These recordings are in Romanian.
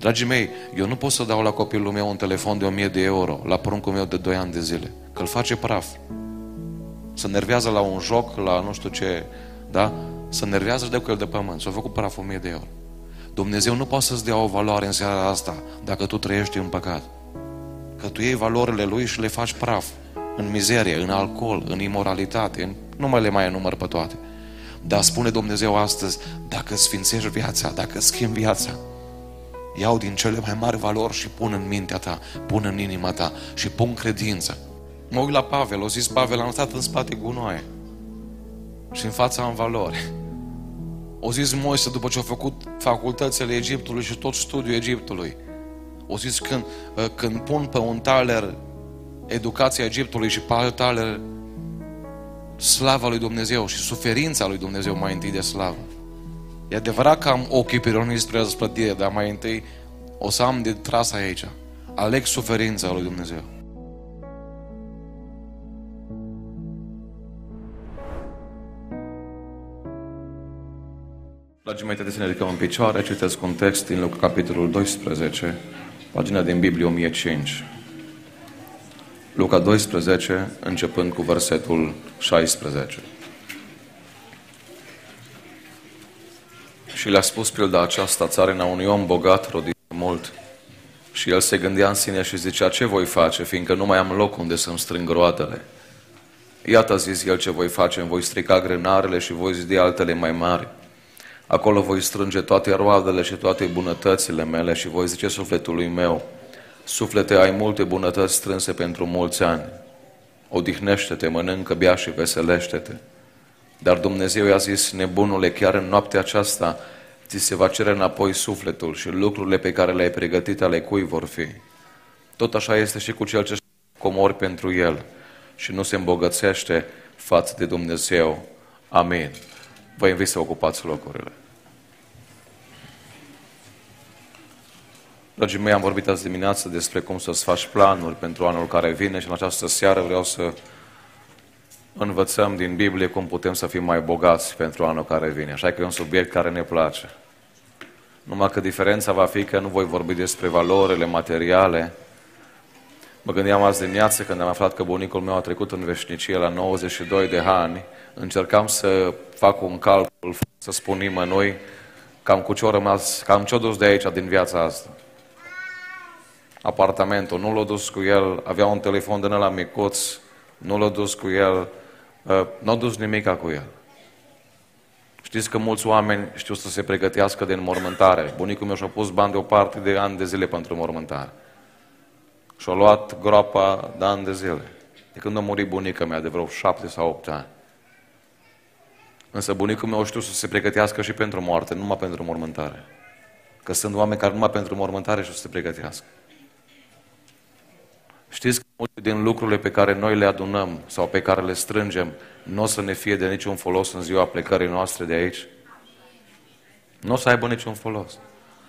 Dragii mei, eu nu pot să dau la copilul meu un telefon de 1000 de euro, la pruncul meu de 2 ani de zile, că îl face praf. Să nervează la un joc, la nu știu ce, da? Să nervează și de cu el de pământ. S-a făcut praf 1000 de euro. Dumnezeu nu poate să-ți dea o valoare în seara asta dacă tu trăiești în păcat. Că tu iei valorile lui și le faci praf. În mizerie, în alcool, în imoralitate, în... nu mai le mai enumăr pe toate. Dar spune Dumnezeu astăzi, dacă sfințești viața, dacă schimbi viața, iau din cele mai mari valori și pun în mintea ta, pun în inima ta și pun credință. Mă uit la Pavel, o zis Pavel, am stat în spate gunoaie și în fața am valori. O zis Moise după ce a făcut facultățile Egiptului și tot studiul Egiptului. O zis când, ă, când pun pe un taler educația Egiptului și pe alt taler slava lui Dumnezeu și suferința lui Dumnezeu mai întâi de slavă. E adevărat că am ochii pironiți spre răsplătire, dar mai întâi o să am de tras aici. Aleg suferința lui Dumnezeu. Dragii mei, trebuie să ne ridicăm în picioare, citesc un text din Luca, capitolul 12, pagina din Biblie 1005. Luca 12, începând cu versetul 16. Și le-a spus pilda aceasta țarina unui om bogat, rodit mult. Și el se gândea în sine și zicea, ce voi face, fiindcă nu mai am loc unde să-mi strâng roadele. Iată, a zis el, ce voi face, îmi voi strica grânarele și voi zidi altele mai mari. Acolo voi strânge toate roadele și toate bunătățile mele și voi zice sufletului meu, suflete, ai multe bunătăți strânse pentru mulți ani. Odihnește-te, mănâncă, bea și veselește-te. Dar Dumnezeu i-a zis, nebunule, chiar în noaptea aceasta ți se va cere înapoi sufletul și lucrurile pe care le-ai pregătit ale cui vor fi. Tot așa este și cu cel ce comori pentru el și nu se îmbogățește față de Dumnezeu. Amin. Vă invit să ocupați locurile. Dragii mei, am vorbit azi dimineață despre cum să-ți faci planuri pentru anul care vine și în această seară vreau să învățăm din Biblie cum putem să fim mai bogați pentru anul care vine. Așa că e un subiect care ne place. Numai că diferența va fi că nu voi vorbi despre valorile materiale. Mă gândeam azi dimineață când am aflat că bunicul meu a trecut în veșnicie la 92 de ani. Încercam să fac un calcul, să spun nimănui cam cu ce-o rămas, cam ce-o dus de aici din viața asta. Apartamentul, nu l-a dus cu el, avea un telefon din ăla micuț, nu l-a dus cu el, uh, nu a dus nimica cu el. Știți că mulți oameni știu să se pregătească de înmormântare. Bunicul meu și-a pus bani deoparte de ani de zile pentru înmormântare. Și-a luat groapa de ani de zile. De când a murit bunica mea, de vreo șapte sau opt ani. Însă bunicul meu știu să se pregătească și pentru moarte, nu numai pentru mormântare. Că sunt oameni care numai pentru mormântare și să se pregătească. Știți că multe din lucrurile pe care noi le adunăm sau pe care le strângem nu o să ne fie de niciun folos în ziua plecării noastre de aici? Nu o să aibă niciun folos.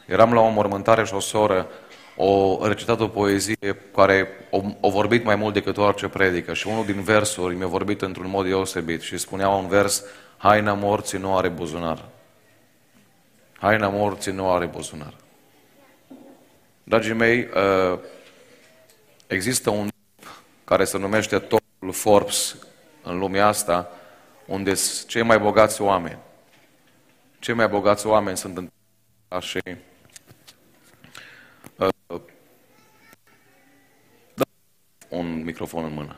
Eram la o mormântare și o soră o recitat o poezie care o, o vorbit mai mult decât orice predică și unul din versuri mi-a vorbit într-un mod deosebit și spunea un vers Haina morții nu are buzunar. Haina morții nu are buzunar. Dragii mei, uh, există un care se numește topul Forbes în lumea asta, unde sunt cei mai bogați oameni. Cei mai bogați oameni sunt în și uh, da, un microfon în mână.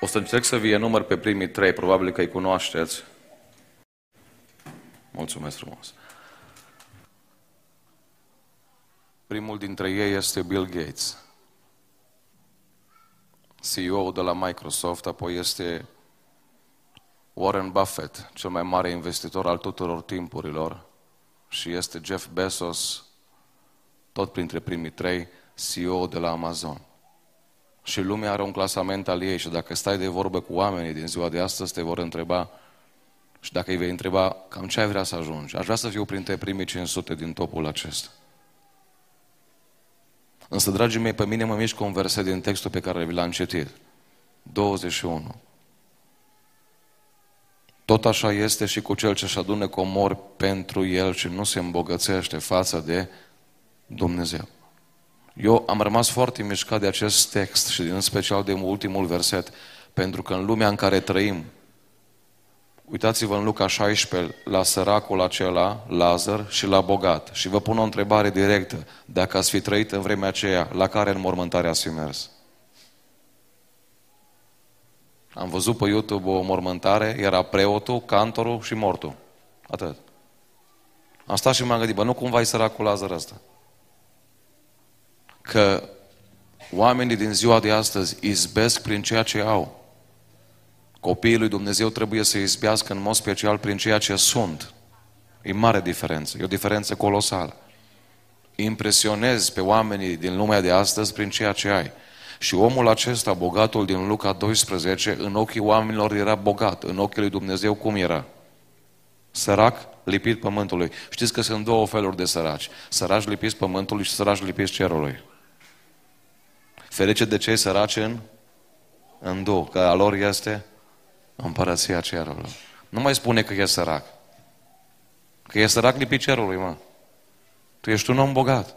O să încerc să vi număr pe primii trei, probabil că îi cunoașteți. Mulțumesc frumos. Primul dintre ei este Bill Gates, CEO de la Microsoft, apoi este Warren Buffett, cel mai mare investitor al tuturor timpurilor, și este Jeff Bezos, tot printre primii trei, CEO de la Amazon. Și lumea are un clasament al ei și dacă stai de vorbă cu oamenii din ziua de astăzi, te vor întreba și dacă îi vei întreba cam ce ai vrea să ajungi. Aș vrea să fiu printre primii 500 din topul acesta. Însă, dragii mei, pe mine mă mișcă un verset din textul pe care vi l-am citit. 21. tot așa este și cu cel ce-și adune comori pentru el și nu se îmbogățește față de Dumnezeu. Eu am rămas foarte mișcat de acest text și în special de ultimul verset, pentru că în lumea în care trăim, uitați-vă în Luca 16 la săracul acela, Lazar, și la bogat. Și vă pun o întrebare directă. Dacă ați fi trăit în vremea aceea, la care înmormântare ați fi mers? Am văzut pe YouTube o mormântare, era preotul, cantorul și mortul. Atât. Am stat și m-am gândit, bă, nu cumva e săracul Lazar ăsta? Că oamenii din ziua de astăzi izbesc prin ceea ce au. Copiii lui Dumnezeu trebuie să izbească în mod special prin ceea ce sunt. E mare diferență, e o diferență colosală. Impresionezi pe oamenii din lumea de astăzi prin ceea ce ai. Și omul acesta, bogatul din Luca 12, în ochii oamenilor era bogat, în ochii lui Dumnezeu cum era? Sărac, lipit pământului. Știți că sunt două feluri de săraci. Săraci lipiți pământului și săraci lipiți cerului. Ferice de cei săraci în, în două, că a lor este împărăția cerului. Nu mai spune că e sărac. Că e sărac lipit cerului, mă. Tu ești un om bogat.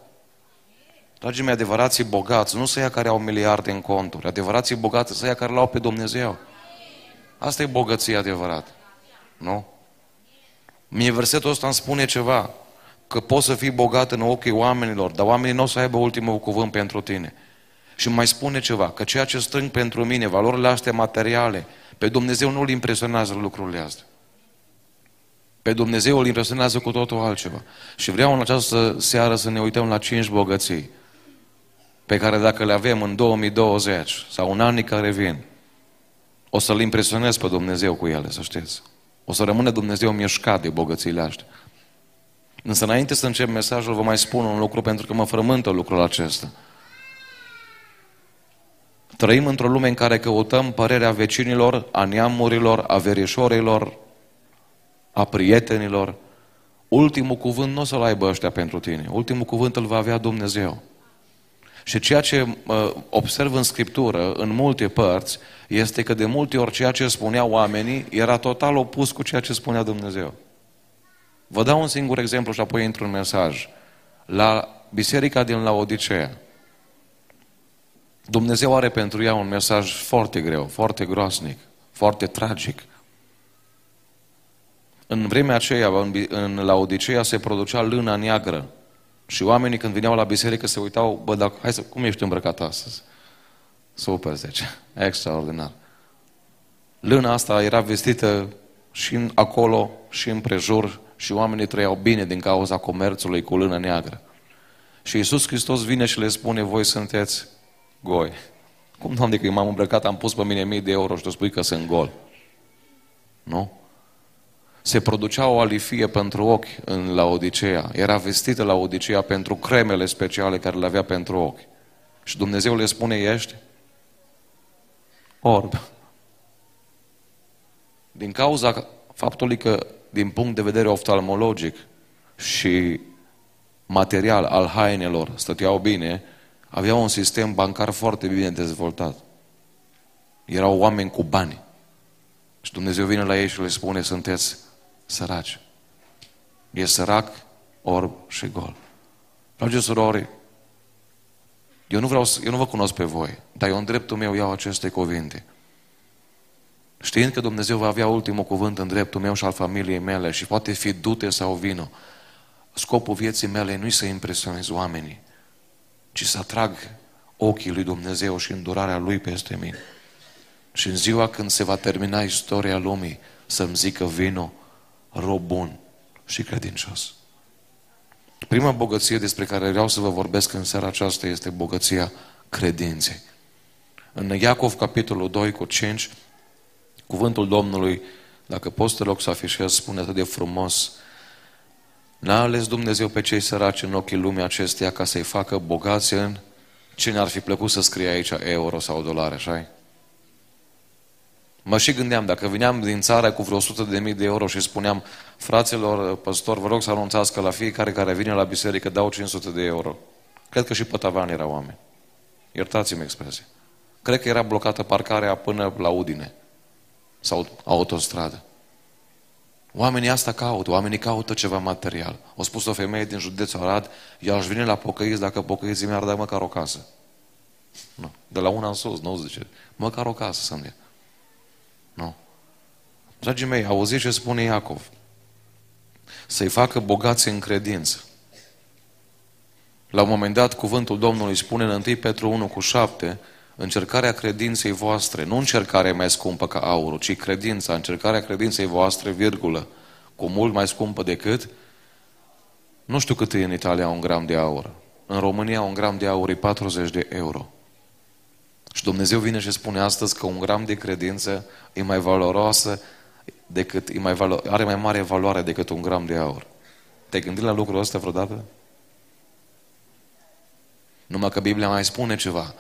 Dragii mei, adevărații bogați nu să ia care au miliarde în conturi. Adevărații bogați să ia care l-au pe Dumnezeu. Asta e bogăția adevărată. Nu? Mie versetul ăsta îmi spune ceva. Că poți să fii bogat în ochii oamenilor, dar oamenii nu o să aibă ultimul cuvânt pentru tine. Și mai spune ceva, că ceea ce strâng pentru mine, valorile astea materiale, pe Dumnezeu nu îl impresionează lucrurile astea. Pe Dumnezeu îl impresionează cu totul altceva. Și vreau în această seară să ne uităm la cinci bogății pe care dacă le avem în 2020 sau în anii care vin, o să-L impresionez pe Dumnezeu cu ele, să știți. O să rămâne Dumnezeu mișcat de bogățiile astea. Însă înainte să încep mesajul, vă mai spun un lucru pentru că mă frământă lucrul acesta. Trăim într-o lume în care căutăm părerea vecinilor, a neamurilor, a verișorilor, a prietenilor. Ultimul cuvânt nu o să-l aibă ăștia pentru tine. Ultimul cuvânt îl va avea Dumnezeu. Și ceea ce observ în Scriptură, în multe părți, este că de multe ori ceea ce spuneau oamenii era total opus cu ceea ce spunea Dumnezeu. Vă dau un singur exemplu și apoi intru în mesaj. La biserica din Laodicea, Dumnezeu are pentru ea un mesaj foarte greu, foarte groasnic, foarte tragic. În vremea aceea, în Laodicea, se producea lână neagră. Și oamenii când vineau la biserică se uitau, bă, dar hai să, cum ești îmbrăcat astăzi? Super, zice. Extraordinar. Lâna asta era vestită și în acolo, și în prejur, și oamenii trăiau bine din cauza comerțului cu lână neagră. Și Iisus Hristos vine și le spune, voi sunteți goi. Cum, Doamne, că m-am îmbrăcat, am pus pe mine mii de euro și tu spui că sunt gol. Nu? Se producea o alifie pentru ochi în la Odiceea. Era vestită la Odiceea pentru cremele speciale care le avea pentru ochi. Și Dumnezeu le spune, ești orb. Din cauza faptului că, din punct de vedere oftalmologic și material al hainelor stăteau bine, aveau un sistem bancar foarte bine dezvoltat. Erau oameni cu bani. Și Dumnezeu vine la ei și le spune, sunteți săraci. E sărac, orb și gol. Dragi surori, eu nu, vreau, eu nu vă cunosc pe voi, dar eu în dreptul meu iau aceste cuvinte. Știind că Dumnezeu va avea ultimul cuvânt în dreptul meu și al familiei mele și poate fi dute sau vino, scopul vieții mele nu-i să impresionez oamenii, ci să atrag ochii lui Dumnezeu și îndurarea lui peste mine. Și în ziua când se va termina istoria lumii, să-mi zică vino, rob bun și credincios. Prima bogăție despre care vreau să vă vorbesc în seara aceasta este bogăția credinței. În Iacov, capitolul 2 cu 5, cuvântul Domnului, dacă poți te loc să afișez, spune atât de frumos, N-a ales Dumnezeu pe cei săraci în ochii lumii acesteia ca să-i facă bogați în ce ne-ar fi plăcut să scrie aici euro sau dolare, așa Mă și gândeam, dacă vineam din țară cu vreo 100 de mii de euro și spuneam, fraților, păstor, vă rog să anunțați că la fiecare care vine la biserică dau 500 de euro. Cred că și pe tavan erau oameni. Iertați-mi expresia. Cred că era blocată parcarea până la Udine sau autostradă. Oamenii asta caută, oamenii caută ceva material. O spus o femeie din județul Arad, ea aș vine la pocăiți dacă pocăiții mi-ar da măcar o casă. Nu. De la una în sus, nu zice. Măcar o casă să-mi dea. Nu. Dragii mei, auziți ce spune Iacov? Să-i facă bogați în credință. La un moment dat, cuvântul Domnului spune în 1 Petru 1 cu 7, încercarea credinței voastre, nu încercarea mai scumpă ca aurul, ci credința, încercarea credinței voastre, virgulă, cu mult mai scumpă decât, nu știu cât e în Italia un gram de aur. În România un gram de aur e 40 de euro. Și Dumnezeu vine și spune astăzi că un gram de credință e mai valoroasă decât, e mai valo- are mai mare valoare decât un gram de aur. Te-ai gândit la lucrul ăsta vreodată? Numai că Biblia mai spune ceva.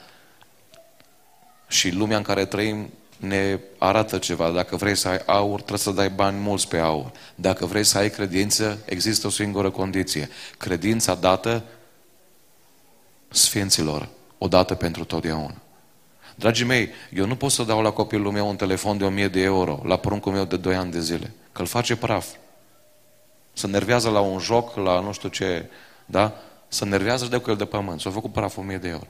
Și lumea în care trăim ne arată ceva. Dacă vrei să ai aur, trebuie să dai bani mulți pe aur. Dacă vrei să ai credință, există o singură condiție. Credința dată sfinților, odată pentru totdeauna. Dragii mei, eu nu pot să dau la copilul meu un telefon de 1000 de euro, la pruncul meu de 2 ani de zile, că îl face praf. să nervează la un joc, la nu știu ce, da? Să nervează de cu el de pământ. S-a făcut praf 1000 de euro.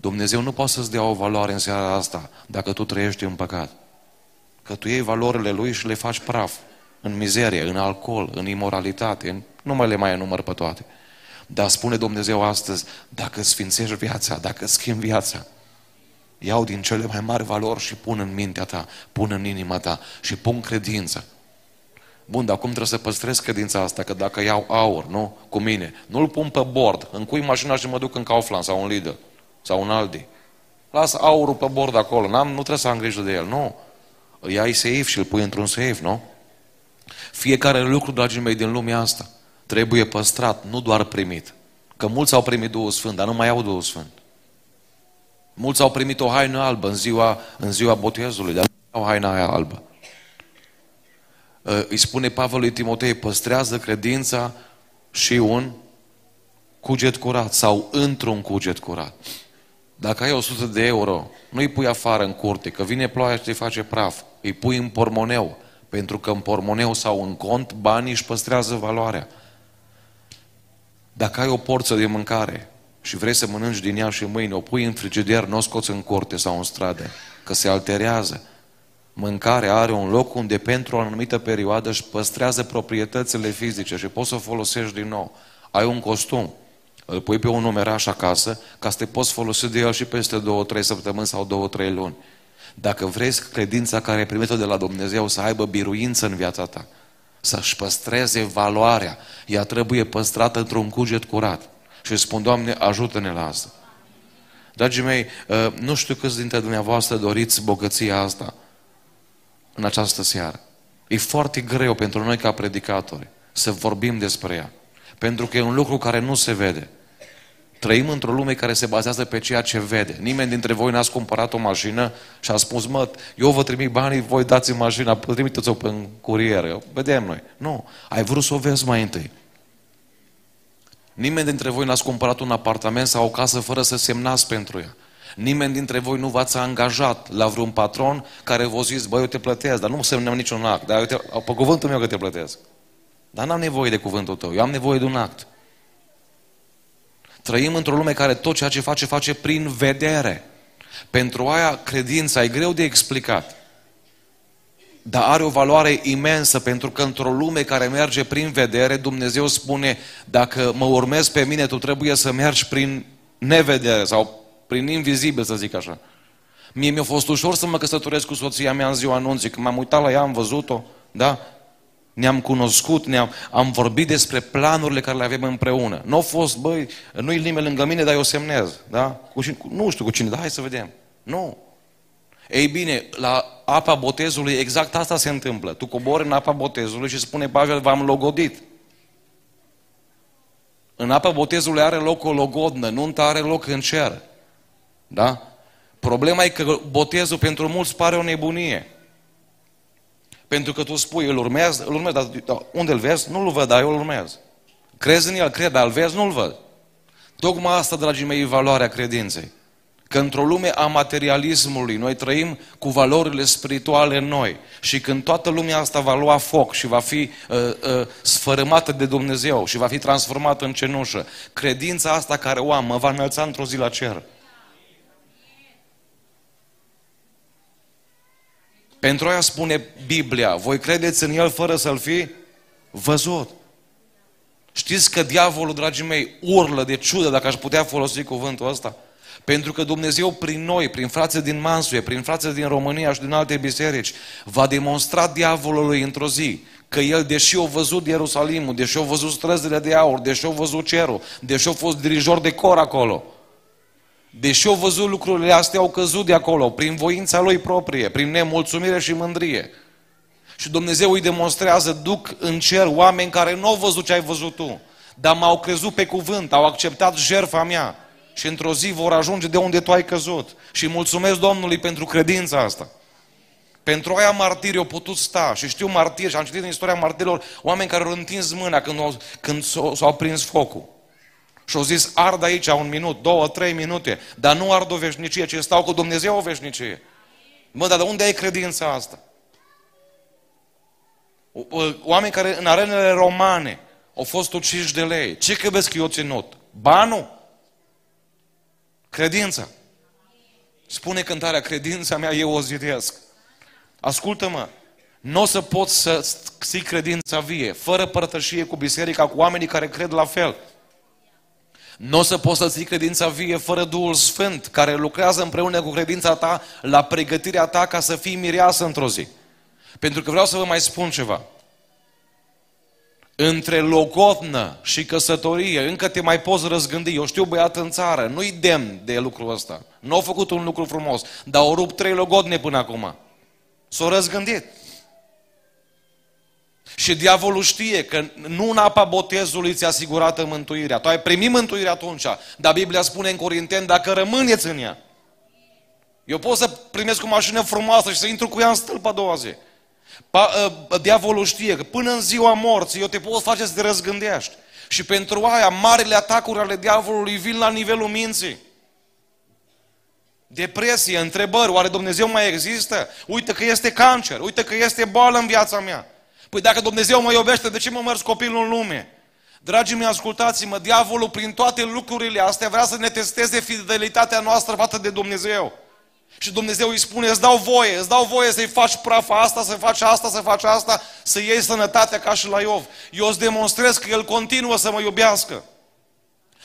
Dumnezeu nu poate să-ți dea o valoare în seara asta dacă tu trăiești în păcat. Că tu iei valorile lui și le faci praf. În mizerie, în alcool, în imoralitate, în... nu mai le mai enumăr pe toate. Dar spune Dumnezeu astăzi, dacă sfințești viața, dacă schimbi viața, iau din cele mai mari valori și pun în mintea ta, pun în inima ta și pun credință. Bun, dar cum trebuie să păstrez credința asta? Că dacă iau aur, nu? Cu mine, nu-l pun pe bord, încui mașina și mă duc în Kaufland sau în Lidl sau în Aldi. Las aurul pe bord acolo, N-am, nu trebuie să am grijă de el, nu. Îl iai safe și îl pui într-un safe, nu? Fiecare lucru, dragii mei, din lumea asta trebuie păstrat, nu doar primit. Că mulți au primit Duhul Sfânt, dar nu mai au Duhul Sfânt. Mulți au primit o haină albă în ziua, în ziua botezului, dar nu au haina aia albă. Ă, îi spune Pavel lui Timotei, păstrează credința și un cuget curat sau într-un cuget curat. Dacă ai 100 de euro, nu îi pui afară în curte, că vine ploaia și te face praf. Îi pui în pormoneu, pentru că în pormoneu sau în cont banii își păstrează valoarea. Dacă ai o porță de mâncare și vrei să mănânci din ea și mâine, o pui în frigider, nu o scoți în curte sau în stradă, că se alterează. Mâncarea are un loc unde pentru o anumită perioadă își păstrează proprietățile fizice și poți să o folosești din nou. Ai un costum, îl pui pe un numeraș acasă ca să te poți folosi de el și peste două, trei săptămâni sau două, trei luni. Dacă vrei credința care e primită de la Dumnezeu să aibă biruință în viața ta, să-și păstreze valoarea, ea trebuie păstrată într-un cuget curat. Și spun, Doamne, ajută-ne la asta. Dragii mei, ă, nu știu câți dintre dumneavoastră doriți bogăția asta în această seară. E foarte greu pentru noi ca predicatori să vorbim despre ea. Pentru că e un lucru care nu se vede. Trăim într-o lume care se bazează pe ceea ce vede. Nimeni dintre voi n-ați cumpărat o mașină și a spus, mă, eu vă trimit banii, voi dați mașina, trimiteți-o pe curieră. Vedem noi. Nu. Ai vrut să o vezi mai întâi. Nimeni dintre voi n-ați cumpărat un apartament sau o casă fără să semnați pentru ea. Nimeni dintre voi nu v-ați angajat la vreun patron care vă zis, băi, eu te plătesc, dar nu semnăm niciun act. Dar uite, pe cuvântul meu că te plătesc. Dar n-am nevoie de cuvântul tău, eu am nevoie de un act. Trăim într-o lume care tot ceea ce face, face prin vedere. Pentru aia credința e greu de explicat. Dar are o valoare imensă pentru că într-o lume care merge prin vedere, Dumnezeu spune, dacă mă urmezi pe mine, tu trebuie să mergi prin nevedere sau prin invizibil, să zic așa. Mie mi-a fost ușor să mă căsătoresc cu soția mea în ziua anunții, când m-am uitat la ea, am văzut-o, da? Ne-am cunoscut, ne-am am vorbit despre planurile care le avem împreună. Nu a fost, băi, nu-i nimeni lângă mine, dar eu semnez. Da? Cu, cu, nu știu cu cine, dar hai să vedem. Nu. Ei bine, la apa botezului exact asta se întâmplă. Tu cobori în apa botezului și spune Pavel, v-am logodit. În apa botezului are loc o logodnă, nunta are loc în cer. Da? Problema e că botezul pentru mulți pare o nebunie. Pentru că tu spui, îl urmează, îl urmează, dar, dar unde îl vezi? Nu-l văd, dar eu îl urmează. Crezi în el, cred, dar îl vezi, nu-l văd. Tocmai asta, dragii mei, e valoarea credinței. Că într-o lume a materialismului noi trăim cu valorile spirituale în noi și când toată lumea asta va lua foc și va fi uh, uh, sfărâmată de Dumnezeu și va fi transformată în cenușă, credința asta care o am mă va înălța într-o zi la cer. Pentru aia spune Biblia, voi credeți în El fără să-L fi văzut. Știți că diavolul, dragii mei, urlă de ciudă dacă aș putea folosi cuvântul ăsta? Pentru că Dumnezeu prin noi, prin frații din Mansuie, prin frații din România și din alte biserici, va demonstra diavolului într-o zi că el, deși a văzut Ierusalimul, deși a văzut străzile de aur, deși a văzut cerul, deși a fost dirijor de cor acolo, deși a văzut lucrurile astea, au căzut de acolo, prin voința lui proprie, prin nemulțumire și mândrie. Și Dumnezeu îi demonstrează, duc în cer oameni care nu au văzut ce ai văzut tu, dar m-au crezut pe cuvânt, au acceptat jertfa mea și într-o zi vor ajunge de unde tu ai căzut. Și mulțumesc Domnului pentru credința asta. Pentru aia martiri au putut sta și știu martiri și am citit în istoria martirilor oameni care au întins mâna când, au, când s-au, s-au prins focul. Și au zis, ard aici un minut, două, trei minute, dar nu ard o veșnicie, ci stau cu Dumnezeu o veșnicie. Mă, dar de unde ai credința asta? Oameni care în arenele romane au fost uciși de lei. Ce credeți că i-au ținut? Banul? Credința. Spune cântarea, credința mea eu o zidesc. Ascultă-mă, nu o să poți să ții credința vie, fără părtășie cu biserica, cu oamenii care cred la fel. Nu o să poți să ții credința vie fără Duhul Sfânt, care lucrează împreună cu credința ta la pregătirea ta ca să fii mireasă într-o zi. Pentru că vreau să vă mai spun ceva între logodnă și căsătorie, încă te mai poți răzgândi. Eu știu băiat în țară, nu-i demn de lucrul ăsta. Nu au făcut un lucru frumos, dar au rupt trei logodne până acum. S-au răzgândit. Și diavolul știe că nu în apa botezului ți-a asigurată mântuirea. Tu ai primit mântuirea atunci, dar Biblia spune în Corinteni, dacă rămâneți în ea. Eu pot să primesc o mașină frumoasă și să intru cu ea în stâlp a doua zi. Pa, ă, diavolul știe că până în ziua morții eu te pot face să te răzgândești. Și pentru aia, marile atacuri ale diavolului vin la nivelul minții. Depresie, întrebări, oare Dumnezeu mai există? Uite că este cancer, uite că este boală în viața mea. Păi dacă Dumnezeu mă iubește, de ce mă mers copilul în lume? Dragii mei, ascultați-mă, diavolul prin toate lucrurile astea vrea să ne testeze fidelitatea noastră față de Dumnezeu. Și Dumnezeu îi spune, îți dau voie, îți dau voie să-i faci prafa asta, să faci asta, să faci asta, să iei sănătatea ca și la Iov. Eu îți demonstrez că El continuă să mă iubească.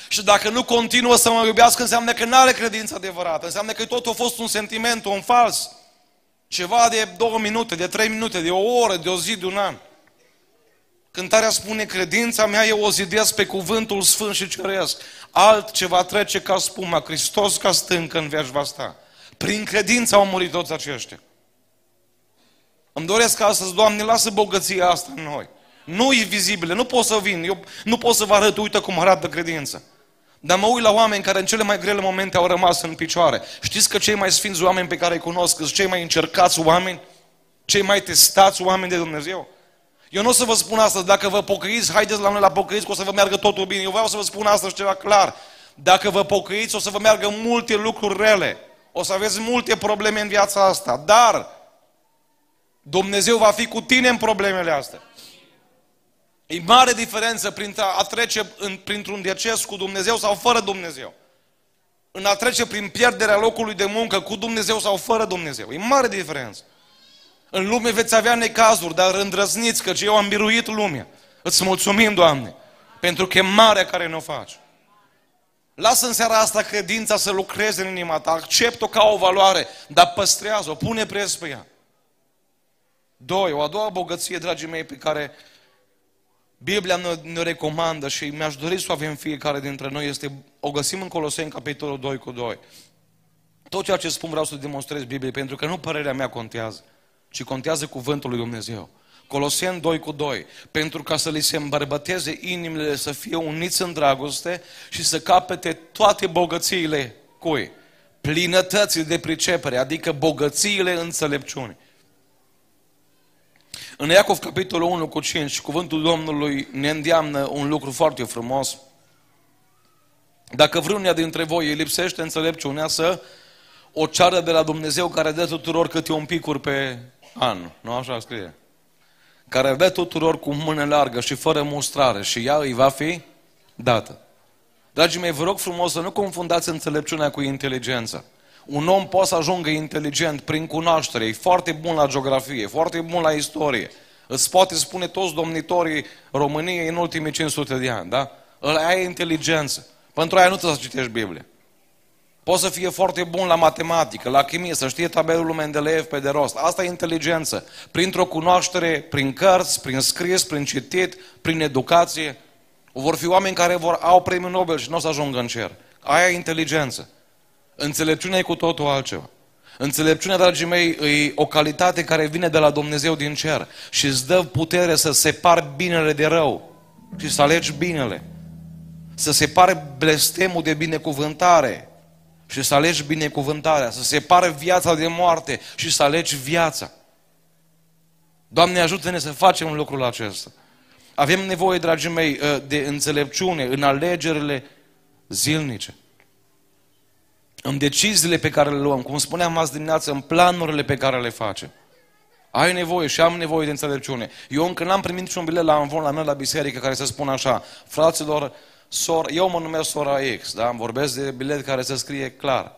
Și dacă nu continuă să mă iubească, înseamnă că nu are credință adevărată. Înseamnă că totul a fost un sentiment, un fals. Ceva de două minute, de trei minute, de o oră, de o zi, de un an. Cântarea spune, credința mea eu o zidesc pe cuvântul sfânt și ceresc. Altceva trece ca spuma, Hristos ca stâncă în veci va sta. Prin credință au murit toți aceștia. Îmi doresc astăzi, Doamne, lasă bogăția asta în noi. Nu e vizibilă, nu pot să vin, eu nu pot să vă arăt, uite cum arată credința. Dar mă uit la oameni care în cele mai grele momente au rămas în picioare. Știți că cei mai sfinți oameni pe care îi cunosc sunt cei mai încercați oameni? Cei mai testați oameni de Dumnezeu? Eu nu o să vă spun asta, dacă vă pocăiți, haideți la noi la pocăiți, că o să vă meargă totul bine. Eu vreau să vă spun asta și ceva clar. Dacă vă pocăiți, o să vă meargă multe lucruri rele. O să aveți multe probleme în viața asta, dar Dumnezeu va fi cu tine în problemele astea. E mare diferență printre a trece în, printr-un deces cu Dumnezeu sau fără Dumnezeu. În a trece prin pierderea locului de muncă cu Dumnezeu sau fără Dumnezeu. E mare diferență. În lume veți avea necazuri, dar îndrăzniți că eu am biruit lumea. Îți mulțumim, Doamne, pentru că e mare care ne-o faci. Lasă în seara asta credința să lucreze în inima ta, accept-o ca o valoare, dar păstrează-o, pune preț pe ea. Doi, o a doua bogăție, dragii mei, pe care Biblia ne, ne recomandă și mi-aș dori să o avem fiecare dintre noi, este, o găsim în Coloseni, capitolul 2 cu 2. Tot ceea ce spun vreau să demonstrez Bibliei, pentru că nu părerea mea contează, ci contează cuvântul lui Dumnezeu. Coloseni 2 cu 2. Pentru ca să li se îmbărbăteze inimile, să fie uniți în dragoste și să capete toate bogățiile cui? Plinătății de pricepere, adică bogățiile înțelepciunii. În Iacov, capitolul 1 cu 5, cuvântul Domnului ne îndeamnă un lucru foarte frumos. Dacă vreunia dintre voi îi lipsește înțelepciunea să o ceară de la Dumnezeu care dă tuturor câte un picuri pe an. Nu așa scrie? Care dă tuturor cu mână largă și fără mustrare și ea îi va fi dată. Dragii mei, vă rog frumos să nu confundați înțelepciunea cu inteligența. Un om poate să ajungă inteligent prin cunoaștere, e foarte bun la geografie, foarte bun la istorie. Îți poate spune toți domnitorii României în ultimii 500 de ani, da? Ăla ai inteligență. Pentru aia nu trebuie să citești Biblia. Poți să fie foarte bun la matematică, la chimie, să știe tabelul Mendeleev pe de rost. Asta e inteligență. Printr-o cunoaștere, prin cărți, prin scris, prin citit, prin educație. Vor fi oameni care vor au premiul Nobel și nu o să ajungă în cer. Aia e inteligență. Înțelepciunea e cu totul altceva. Înțelepciunea, dragii mei, e o calitate care vine de la Dumnezeu din cer și îți dă putere să separi binele de rău și să alegi binele. Să separi blestemul de binecuvântare și să alegi binecuvântarea. Să separi viața de moarte și să alegi viața. Doamne, ajută-ne să facem lucrul acesta. Avem nevoie, dragii mei, de înțelepciune în alegerile zilnice în deciziile pe care le luăm, cum spuneam azi dimineață, în planurile pe care le facem. Ai nevoie și am nevoie de înțelepciune. Eu încă n-am primit niciun bilet la învon la mine la biserică care să spună așa, fraților, sor, eu mă numesc sora X, da? Îmi vorbesc de bilet care să scrie clar.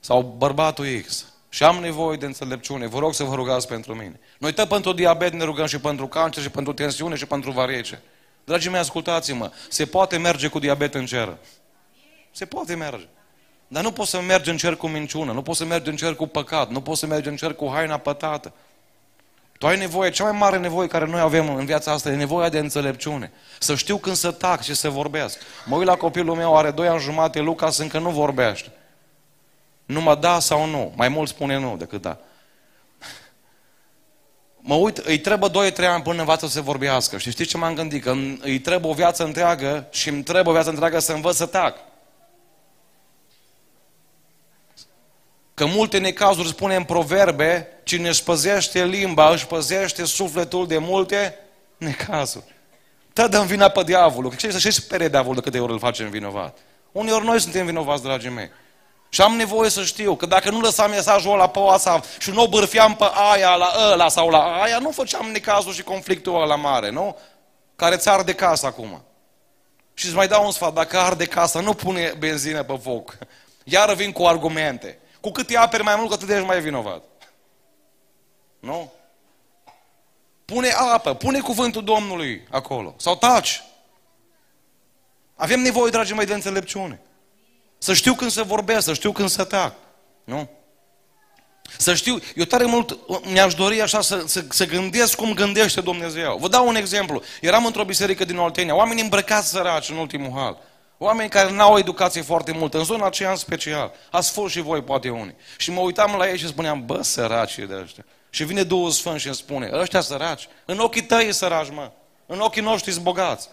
Sau bărbatul X. Și am nevoie de înțelepciune. Vă rog să vă rugați pentru mine. Noi tot pentru diabet ne rugăm și pentru cancer, și pentru tensiune, și pentru variece. Dragii mei, ascultați-mă. Se poate merge cu diabet în cer. Se poate merge. Dar nu poți să mergi în cer cu minciună, nu poți să mergi în cer cu păcat, nu poți să mergi în cer cu haina pătată. Tu ai nevoie, cea mai mare nevoie care noi avem în viața asta e nevoia de înțelepciune. Să știu când să tac și să vorbesc. Mă uit la copilul meu, are doi ani jumate, Lucas încă nu vorbește. Numai da sau nu. Mai mult spune nu decât da. Mă uit, îi trebuie 2-3 ani până învață să se vorbească. Și știți ce m-am gândit? Că îi trebuie o viață întreagă și îmi trebuie o viață întreagă să învăț să tac. Că multe necazuri spune în proverbe, cine își păzește limba, își păzește sufletul de multe necazuri. Tă dăm vina pe diavolul, că să și spere diavolul de câte ori îl facem vinovat. Uneori noi suntem vinovați, dragii mei. Și am nevoie să știu că dacă nu lăsam mesajul ăla pe WhatsApp și nu o bârfiam pe aia la ăla sau la aia, nu făceam necazul și conflictul ăla mare, nu? Care ți arde casa acum. Și îți mai dau un sfat, dacă arde casa, nu pune benzină pe foc. Iar vin cu argumente. Cu cât îi aperi mai mult, cu atât ești mai vinovat. Nu? Pune apă, pune cuvântul Domnului acolo. Sau taci. Avem nevoie, dragii mei, de înțelepciune. Să știu când să vorbesc, să știu când să tac. Nu? Să știu, eu tare mult mi-aș dori așa să, să, să gândesc cum gândește Dumnezeu. Vă dau un exemplu. Eram într-o biserică din Oltenia, oameni îmbrăcați săraci în ultimul hal. Oameni care n-au o educație foarte multă, în zona aceea în special. Ați fost și voi, poate unii. Și mă uitam la ei și spuneam, bă, săraci de ăștia. Și vine două sfânt și îmi spune, ăștia săraci, în ochii tăi e săraci, mă. În ochii noștri sunt bogați.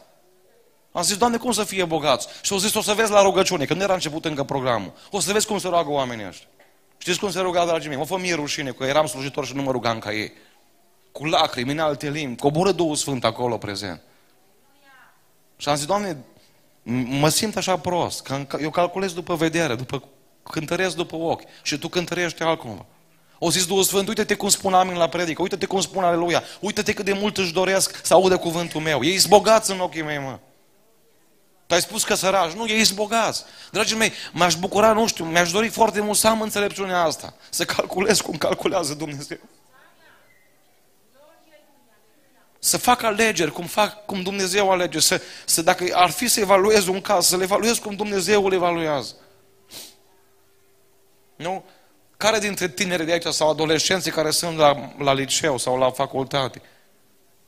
Am zis, Doamne, cum să fie bogați? Și au zis, o să vezi la rugăciune, că nu era început încă programul. O să vezi cum se roagă oamenii ăștia. Știți cum se ruga, dragii mei? Mă fă mie rușine, că eram slujitor și nu mă rugam ca ei. Cu lacrimi, în alte limbi, coboră două sfânt acolo prezent. Și am zis, Doamne, mă simt așa prost, că eu calculez după vedere, după, cântăresc după ochi și tu cântărești altcumva. O zis Duhul Sfânt, uite-te cum spun amin la predică, uite-te cum spun aleluia, uite-te cât de mult își doresc să audă cuvântul meu. Ei sunt bogați în ochii mei, mă. Tu ai spus că săraci. Nu, ei sunt bogați. Dragii mei, m-aș bucura, nu știu, mi-aș dori foarte mult să am înțelepciunea asta. Să calculez cum calculează Dumnezeu. Să fac alegeri cum, fac, cum Dumnezeu alege. Să, să, dacă ar fi să evaluez un caz, să le evaluez cum Dumnezeu îl evaluează. Nu? Care dintre tineri de aici sau adolescenții care sunt la, la liceu sau la facultate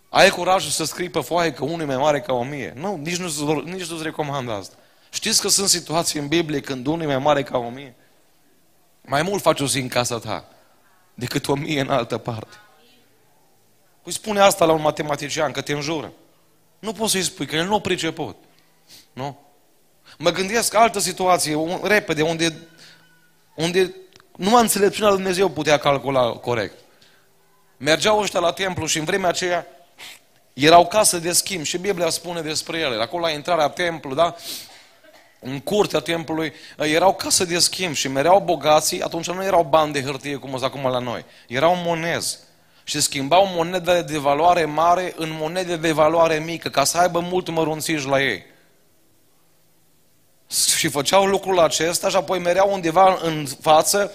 ai curajul să scrii pe foaie că unul e mai mare ca o mie? Nu, nici, nu, nici nu-ți recomand asta. Știți că sunt situații în Biblie când unul e mai mare ca o mie? Mai mult faci o zi în casa ta decât o mie în altă parte. Îi spune asta la un matematician, că te înjură. Nu poți să-i spui, că el nu priceput. Nu? Mă gândesc altă situație, un, repede, unde, unde numai înțelepciunea lui Dumnezeu putea calcula corect. Mergeau ăștia la templu și în vremea aceea erau case de schimb și Biblia spune despre ele. Acolo la intrarea templu, da? în curtea templului, erau case de schimb și mereau bogații, atunci nu erau bani de hârtie cum sunt acum la noi. Erau monezi. Și schimbau monede de valoare mare în monede de valoare mică, ca să aibă mult mărunțiș la ei. Și făceau lucrul acesta și apoi mereau undeva în față,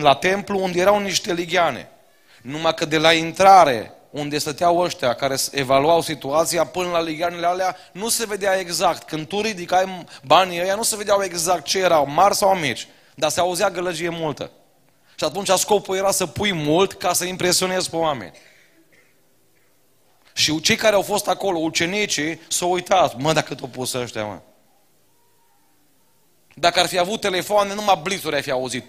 la templu, unde erau niște ligheane. Numai că de la intrare unde stăteau ăștia care evaluau situația până la ligheanele alea, nu se vedea exact. Când tu ridicai banii ăia, nu se vedeau exact ce erau, mari sau mici, dar se auzea gălăgie multă. Și atunci scopul era să pui mult ca să impresionezi pe oameni. Și cei care au fost acolo, ucenicii, s-au uitat. Mă, dacă tot pus ăștia, mă. Dacă ar fi avut telefoane, numai blițuri ai fi auzit.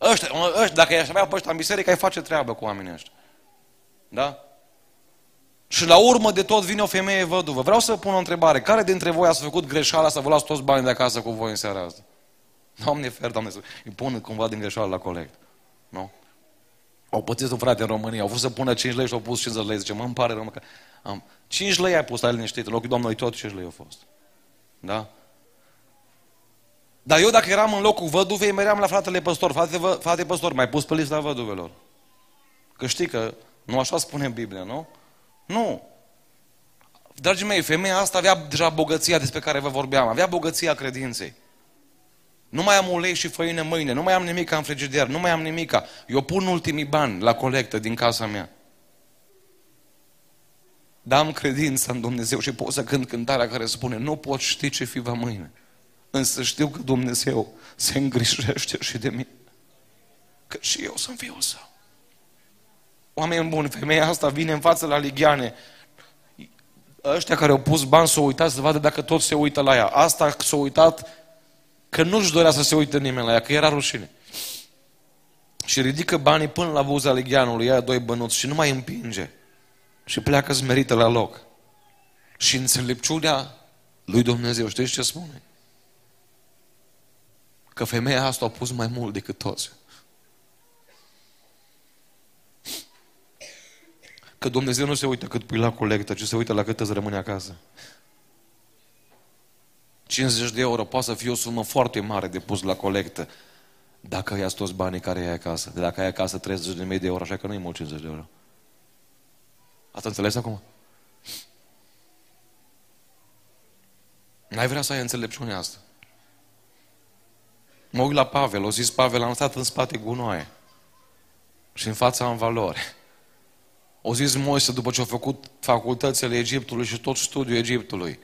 Ăștia, ăștia, dacă i-aș avea pe ăștia în biserică, ai face treabă cu oamenii ăștia. Da? Și la urmă de tot vine o femeie văduvă. Vreau să pun o întrebare. Care dintre voi ați făcut greșeala să vă luați toți banii de acasă cu voi în seara asta? Doamne fer, Doamne, îi pun cumva din greșeală la colect. Nu? Au pățit un frate în România, au vrut să pună 5 lei și au pus 50 lei. Zice, mă, îmi pare rău, că am 5 lei ai pus, ai liniștit, în locul Doamnei tot 5 lei au fost. Da? Dar eu dacă eram în locul văduvei, meream la fratele păstor. Frate, vă, frate păstor, mai pus pe lista văduvelor. Că știi că nu așa spune în Biblie, nu? Nu. Dragii mei, femeia asta avea deja bogăția despre care vă vorbeam. Avea bogăția credinței. Nu mai am ulei și făină mâine, nu mai am nimic în frigider, nu mai am nimic. Eu pun ultimii bani la colectă din casa mea. Dar am credință în Dumnezeu și pot să cânt cântarea care spune nu pot ști ce fi va mâine. Însă știu că Dumnezeu se îngrijește și de mine. Că și eu sunt fiul său. Oameni buni, femeia asta vine în față la ligheane. Ăștia care au pus bani s-au uitat să vadă dacă tot se uită la ea. Asta s-a uitat că nu-și dorea să se uite nimeni la ea, că era rușine. Și ridică banii până la buza ligheanului, ia doi bănuți și nu mai împinge. Și pleacă smerită la loc. Și înțelepciunea lui Dumnezeu, știți ce spune? Că femeia asta a pus mai mult decât toți. Că Dumnezeu nu se uită cât pui la colectă, ci se uită la cât îți rămâne acasă. 50 de euro poate să fie o sumă foarte mare de pus la colectă dacă ia toți banii care ai acasă. De dacă ai acasă 30 de mii de euro, așa că nu e mult 50 de euro. Ați înțeles acum? N-ai vrea să ai înțelepciunea asta. Mă uit la Pavel, o zis Pavel, am stat în spate gunoaie și în fața am valori. O zis Moise după ce a făcut facultățile Egiptului și tot studiul Egiptului.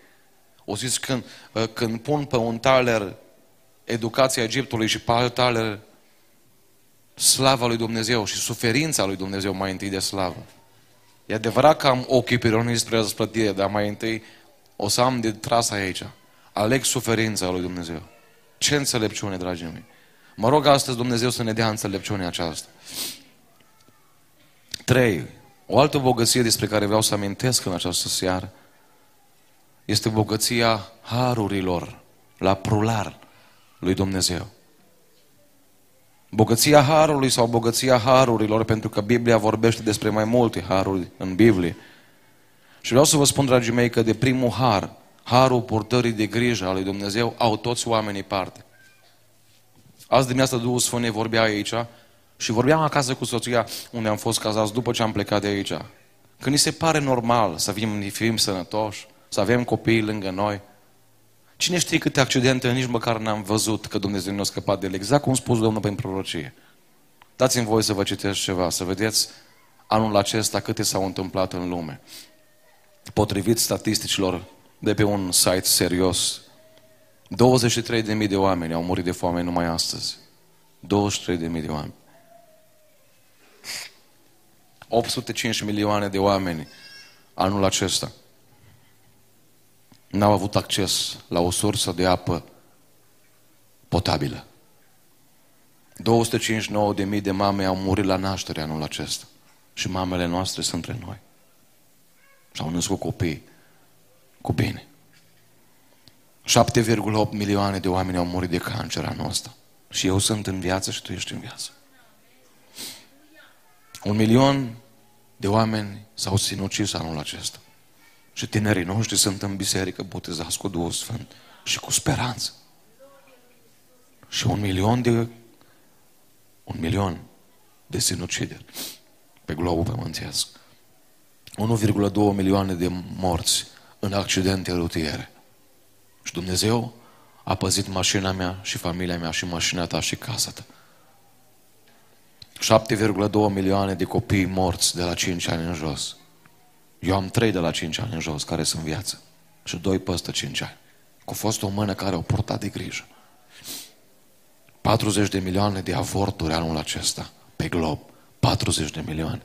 O zis când, ă, când pun pe un taler educația Egiptului și pe alt taler slava lui Dumnezeu și suferința lui Dumnezeu mai întâi de slavă. E adevărat că am ochii pironiți spre răsplătire, dar mai întâi o să am de tras aici. Aleg suferința lui Dumnezeu. Ce înțelepciune, dragii mei! Mă rog astăzi Dumnezeu să ne dea înțelepciunea aceasta. Trei. O altă bogăție despre care vreau să amintesc în această seară este bogăția harurilor la prular lui Dumnezeu. Bogăția harului sau bogăția harurilor, pentru că Biblia vorbește despre mai multe haruri în Biblie. Și vreau să vă spun, dragii mei, că de primul har, harul purtării de grijă a lui Dumnezeu, au toți oamenii parte. Azi dimineața Duhul Sfânt ne vorbea aici și vorbeam acasă cu soția unde am fost cazați după ce am plecat de aici. Că ni se pare normal să fim, fim sănătoși, să avem copii lângă noi. Cine știe câte accidente nici măcar n-am văzut că Dumnezeu ne-a scăpat de ele. Exact cum spus Domnul prin prorocie. Dați-mi voie să vă citesc ceva, să vedeți anul acesta câte s-au întâmplat în lume. Potrivit statisticilor de pe un site serios, 23.000 de oameni au murit de foame numai astăzi. 23.000 de oameni. 805 milioane de oameni anul acesta n-au avut acces la o sursă de apă potabilă. 259.000 de mame au murit la naștere anul acesta. Și mamele noastre sunt între noi. Și au născut copii cu bine. 7,8 milioane de oameni au murit de cancer anul ăsta. Și eu sunt în viață și tu ești în viață. Un milion de oameni s-au sinucis anul acesta. Și tinerii noștri sunt în biserică botezați cu Duhul Sfânt și cu speranță. Și un milion de un milion de sinucideri pe globul pământesc. 1,2 milioane de morți în accidente rutiere. Și Dumnezeu a păzit mașina mea și familia mea și mașina ta și casa ta. 7,2 milioane de copii morți de la 5 ani în jos. Eu am 3 de la 5 ani în jos care sunt în viață și doi peste 5 ani. Cu fost o mână care o purtat de grijă. 40 de milioane de avorturi anul acesta pe glob. 40 de milioane.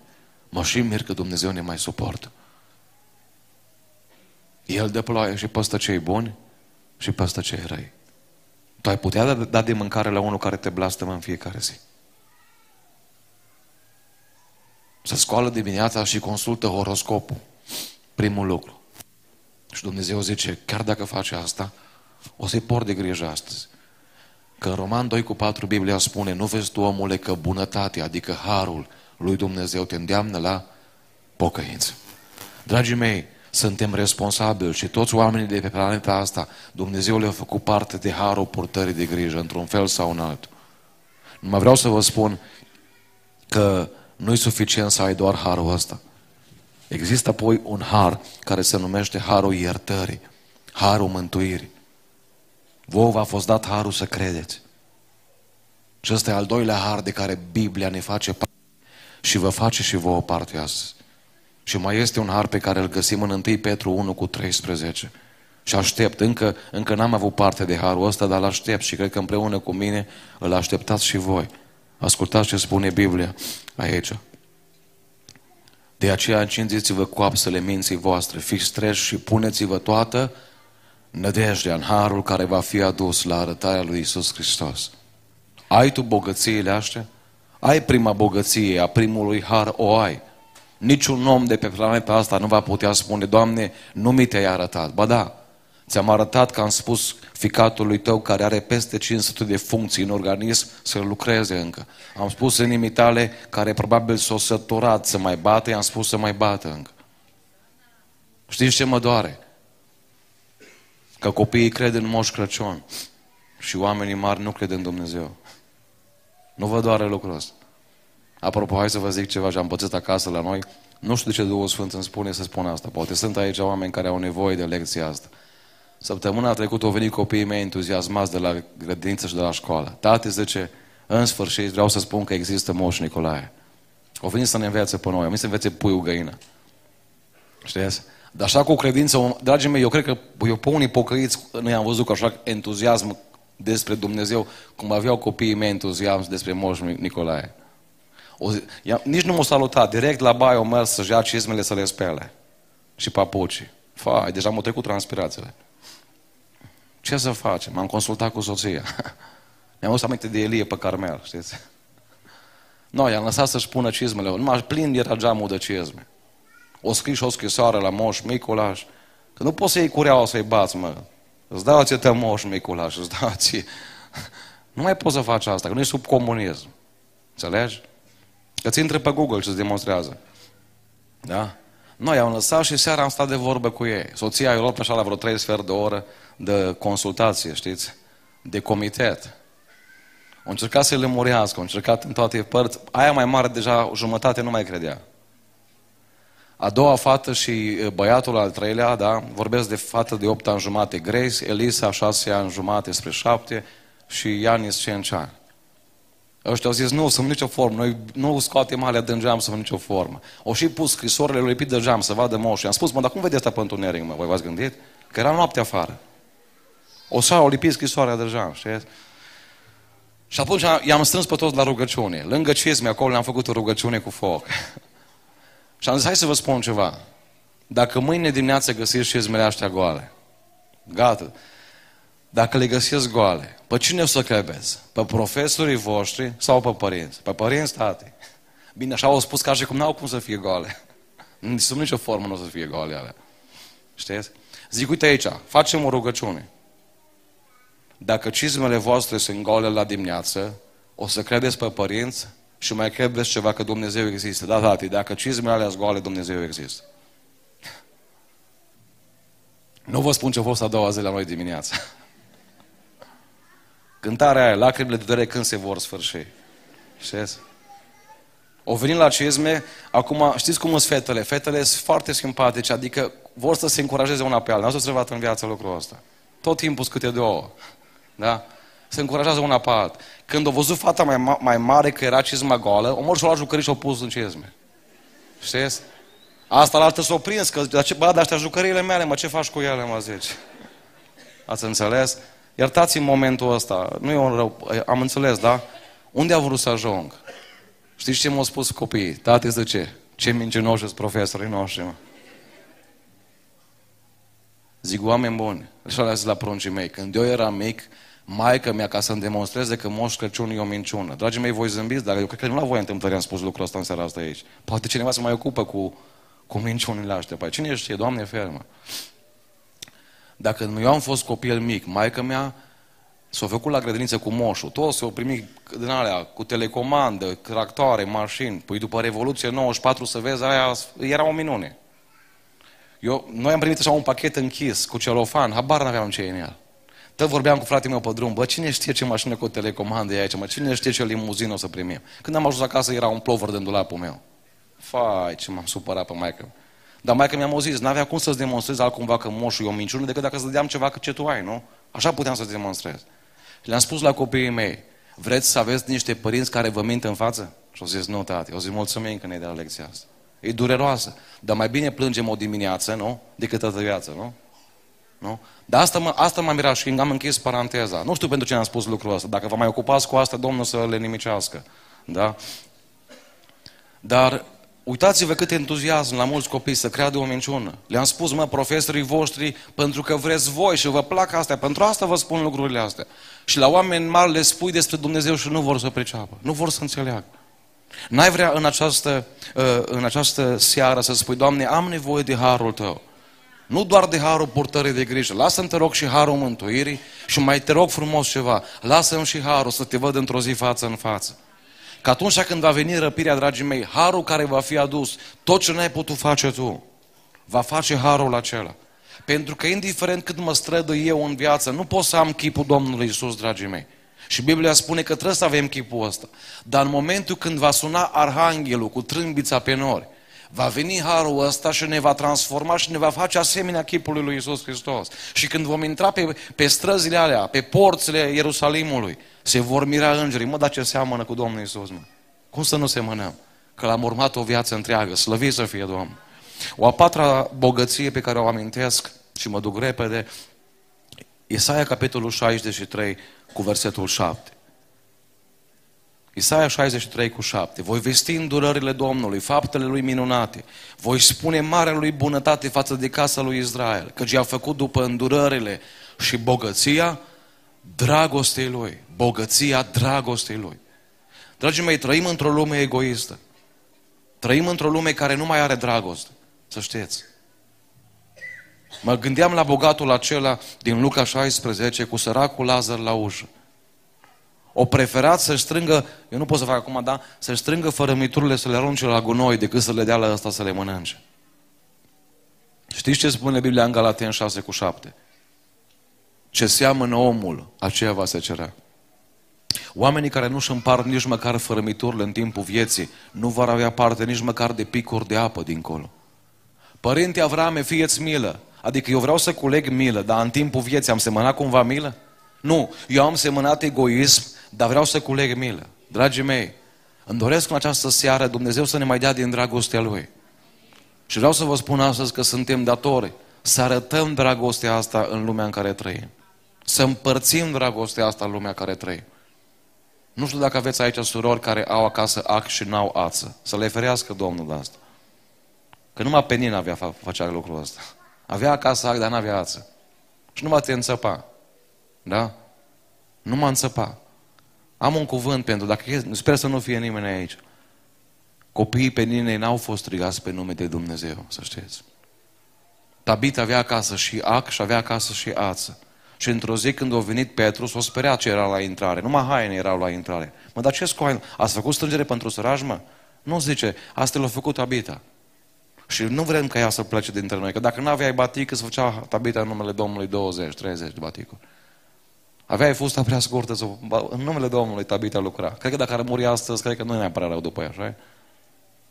Mă și mir că Dumnezeu ne mai suportă. El dă ploaie și păstă cei buni și păstă cei răi. Tu ai putea da, da de mâncare la unul care te blastămă în fiecare zi. Să scoală dimineața și consultă horoscopul. Primul lucru. Și Dumnezeu zice, chiar dacă face asta, o să-i por de grijă astăzi. Că în Roman 2 cu 4 Biblia spune, nu vezi tu, omule, că bunătatea, adică harul lui Dumnezeu te îndeamnă la pocăință. Dragii mei, suntem responsabili și toți oamenii de pe planeta asta, Dumnezeu le-a făcut parte de harul purtării de grijă, într-un fel sau în altul. Nu mai vreau să vă spun că nu e suficient să ai doar harul ăsta. Există apoi un har care se numește harul iertării, harul mântuirii. Vouă v-a fost dat harul să credeți. Și ăsta e al doilea har de care Biblia ne face parte și vă face și vouă parte astăzi. Și mai este un har pe care îl găsim în 1 Petru 1 cu 13. Și aștept, încă, încă n-am avut parte de harul ăsta, dar îl aștept și cred că împreună cu mine îl așteptați și voi. Ascultați ce spune Biblia aici. De aceea încinziți-vă coapsele minții voastre, fiți treji și puneți-vă toată nădejdea în harul care va fi adus la arătarea lui Isus Hristos. Ai tu bogățiile astea? Ai prima bogăție a primului har, o ai. Niciun om de pe planeta asta nu va putea spune, Doamne, nu mi te-ai arătat. Ba da, ți-am arătat că am spus ficatului tău care are peste 500 de funcții în organism să lucreze încă. Am spus inimii tale care probabil s-o săturat să mai bate, am spus să mai bată încă. Știți ce mă doare? Că copiii cred în Moș Crăciun și oamenii mari nu cred în Dumnezeu. Nu vă doare lucrul ăsta. Apropo, hai să vă zic ceva ce am pățit acasă la noi. Nu știu de ce Duhul Sfânt îmi spune să spun asta. Poate sunt aici oameni care au nevoie de lecția asta. Săptămâna trecută au venit copiii mei entuziasmați de la grădiniță și de la școală. Tati zice, în sfârșit vreau să spun că există Moș Nicolae. Au venit să ne învețe pe noi, au venit să învețe puiul găină. Știți? Dar așa cu credință, dragii mei, eu cred că eu pe unii pocăiți noi am văzut cu așa entuziasm despre Dumnezeu, cum aveau copiii mei entuziasm despre Moș Nicolae. O zi, ia, nici nu m-a salutat, direct la baie au mers să-și ia cizmele să le spele. Și papucii. Fai, deja m-au trecut transpirațiile. Ce să facem? M-am consultat cu soția. Mi-am adus aminte de Elie pe Carmel, știți? Noi am lăsat să-și pună cizmele. Numai plin era geamul de cizme. O scris o scrisoare la Moș Miculaș. Că nu poți să iei cureaua să-i bați, mă. Îți dau ție te Moș Miculaș, îți dau ție. Nu mai poți să faci asta, că nu e sub comunism. Înțelegi? Că ți intră pe Google și îți demonstrează. Da? Noi am lăsat și seara am stat de vorbă cu ei. Soția i-a luat așa la vreo trei sfert de oră de consultație, știți? De comitet. Au încercat să le murească, au încercat în toate părți. Aia mai mare deja jumătate nu mai credea. A doua fată și băiatul al treilea, da, vorbesc de fată de 8 ani jumate, Grace, Elisa 6 ani jumate spre 7 și Ianis 5 ani. Ăștia au zis, nu, sunt nicio formă, noi nu scoatem alea din geam să nicio formă. O și pus scrisorile lui lipit de geam să vadă moșii. Am spus, mă, dar cum vedeți asta pe întuneric, mă? Voi v-ați gândit? Că era noapte afară. O să au lipit scrisoarea de geam, știți? Și atunci i-am strâns pe toți la rugăciune. Lângă cizme, acolo le-am făcut o rugăciune cu foc. și am zis, hai să vă spun ceva. Dacă mâine dimineață găsiți cizmele astea goale, gata, dacă le găsiți goale, pe cine o să credeți? Pe profesorii voștri sau pe părinți? Pe părinți, tate. Bine, așa au spus ca și cum n-au cum să fie goale. Sub nicio formă nu o să fie goale alea. Știți? Zic, uite aici, facem o rugăciune. Dacă cizmele voastre sunt goale la dimineață, o să credeți pe părinți și mai credeți ceva că Dumnezeu există. Da, tati, dacă cizmele alea sunt goale, Dumnezeu există. Nu vă spun ce a fost a doua zi la noi dimineața. Cântarea aia, lacrimile de durere când se vor sfârși. Știți? O venit la cizme, acum știți cum sunt fetele? Fetele sunt foarte simpatice, adică vor să se încurajeze una pe alta. Nu să se în viață lucrul ăsta. Tot timpul sunt câte două. Da? Se încurajează una pe alta. Când a văzut fata mai, ma- mai mare că era cizma goală, omor și-o luat jucării și-o pus în cizme. Știți? Asta la altă s-o prins, că bă, dar astea jucăriile mele, mă, ce faci cu ele, mă zici? Ați înțeles? Iertați-mi momentul ăsta, nu e un rău, am înțeles, da? Unde au vrut să ajung? Știți ce m-au spus copiii? Tati, zice, ce mincinoși sunt profesorii noștri, mă. Zic, oameni buni, așa le zis la pruncii mei, când eu eram mic, maica mea, ca să-mi demonstreze că Moș Crăciun e o minciună. Dragii mei, voi zâmbiți, dar eu cred că nu la voi întâmplări am spus lucrul ăsta în seara asta aici. Poate cineva se mai ocupă cu, cu minciunile astea. Păi cine știe, Doamne fermă. Dacă eu am fost copil mic, maica mea S-au făcut la grădiniță cu moșul. Toți s-au primit din alea, cu telecomandă, tractoare, mașini. Păi după Revoluție 94 să vezi, aia era o minune. Eu, noi am primit așa un pachet închis cu celofan, habar n-aveam ce e în el. Tot vorbeam cu fratele meu pe drum, bă, cine știe ce mașină cu telecomandă e aici, mă, cine știe ce limuzină o să primim. Când am ajuns acasă era un plover din dulapul meu. Fai, ce m-am supărat pe maică. Dar maică mi-am zis, n-avea cum să-ți demonstrezi altcumva că moșul e o minciună decât dacă îți dădeam ceva ce tu ai, nu? Așa puteam să-ți demonstrez. Le-am spus la copiii mei, vreți să aveți niște părinți care vă mint în față? Și au zis, nu, tati. Au zis, mulțumim că ne-ai de la lecția asta. E dureroasă. Dar mai bine plângem o dimineață, nu? Decât toată viața, nu? Nu? Dar asta, mă, asta m-a mirat și am închis paranteza. Nu știu pentru ce am spus lucrul ăsta. Dacă vă mai ocupați cu asta, Domnul să le nimicească. Da? Dar Uitați-vă cât entuziasm la mulți copii să creadă o minciună. Le-am spus, mă, profesorii voștri, pentru că vreți voi și vă plac astea, pentru asta vă spun lucrurile astea. Și la oameni mari le spui despre Dumnezeu și nu vor să priceapă, nu vor să înțeleagă. N-ai vrea în această, uh, în această seară să spui, Doamne, am nevoie de harul Tău. Nu doar de harul purtării de grijă. Lasă-mi, te rog, și harul mântuirii și mai te rog frumos ceva. Lasă-mi și harul să te văd într-o zi față în față. Că atunci când va veni răpirea, dragii mei, harul care va fi adus, tot ce n-ai putut face tu, va face harul acela. Pentru că indiferent cât mă strădui eu în viață, nu pot să am chipul Domnului Isus, dragii mei. Și Biblia spune că trebuie să avem chipul ăsta. Dar în momentul când va suna arhanghelul cu trâmbița pe nori, va veni harul ăsta și ne va transforma și ne va face asemenea chipului lui Isus Hristos. Și când vom intra pe, pe străzile alea, pe porțile Ierusalimului, se vor mira îngerii. Mă, dar ce seamănă cu Domnul Isus, mă? Cum să nu semănăm? Că l-am urmat o viață întreagă. Slăvit să fie Domnul. O a patra bogăție pe care o amintesc și mă duc repede, Isaia capitolul 63 cu versetul 7. Isaia 63 cu 7. Voi vesti îndurările Domnului, faptele lui minunate. Voi spune marea lui bunătate față de casa lui Israel, căci i-a făcut după îndurările și bogăția dragostei lui. Bogăția dragostei lui. Dragii mei, trăim într-o lume egoistă. Trăim într-o lume care nu mai are dragoste. Să știți. Mă gândeam la bogatul acela din Luca 16 cu săracul Lazar la ușă. O preferat să strângă, eu nu pot să fac acum, da, să strângă fărămiturile să le arunce la gunoi decât să le dea la ăsta să le mănânce. Știți ce spune Biblia în Galaten 6 cu 7? Ce seamănă omul, aceea va se cerea. Oamenii care nu-și împart nici măcar fărămiturile în timpul vieții, nu vor avea parte nici măcar de picuri de apă dincolo. Părinte Avrame, fieți milă. Adică eu vreau să culeg milă, dar în timpul vieții am semănat cumva milă? Nu, eu am semănat egoism, dar vreau să culeg milă. Dragii mei, îmi doresc în această seară Dumnezeu să ne mai dea din dragostea Lui. Și vreau să vă spun astăzi că suntem datori să arătăm dragostea asta în lumea în care trăim. Să împărțim dragostea asta în lumea în care trăim. Nu știu dacă aveți aici surori care au acasă ac și n-au ață. Să le ferească Domnul de asta. Că numai Penin avea, făcea lucrul ăsta. Avea acasă ac, dar n-avea ață. Și nu te înțăpa. Da? Nu mă înțăpa. Am un cuvânt pentru, dacă e, sper să nu fie nimeni aici. Copiii Peninei n-au fost strigați pe nume de Dumnezeu, să știți. Tabit avea acasă și ac și avea acasă și ață. Și într-o zi când a venit Petru, s-a speriat ce era la intrare. Numai haine erau la intrare. Mă, dar ce cu haine? Ați făcut strângere pentru săraj, mă? Nu zice, asta l-a făcut Abita. Și nu vrem ca ea să plece dintre noi. Că dacă nu aveai batic, îți făcea tabita în numele Domnului 20, 30 de baticuri. Aveai fusta prea scurtă, în numele Domnului tabita lucra. Cred că dacă ar muri astăzi, cred că nu ne părea rău după ea, așa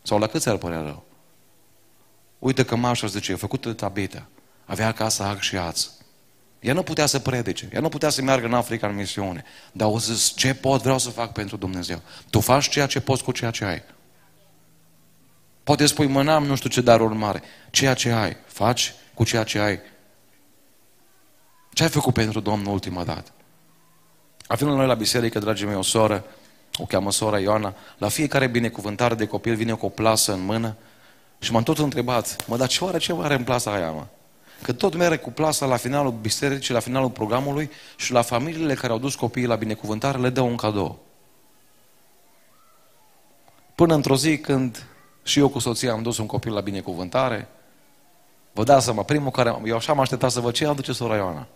Sau la cât ți-ar părea rău? Uite că Mașa zice, e făcută de tabita. Avea acasă ac și ață. Ea nu putea să predice, ea nu putea să meargă în Africa în misiune. Dar o zis, ce pot, vreau să fac pentru Dumnezeu. Tu faci ceea ce poți cu ceea ce ai. Poate spui, mă, n-am nu știu ce dar urmare. Ceea ce ai, faci cu ceea ce ai. Ce ai făcut pentru Domnul ultima dată? Avem noi la biserică, dragii mei, o soră, o cheamă sora Ioana, la fiecare binecuvântare de copil vine cu o plasă în mână și m-am tot întrebat, mă, dar ce oare ce are în plasa aia, mă? Că tot merge cu plasa la finalul bisericii, la finalul programului și la familiile care au dus copiii la binecuvântare le dă un cadou. Până într-o zi când și eu cu soția am dus un copil la binecuvântare, vă dați seama, primul care, eu așa am așteptat să văd ce aduce sora Ioana.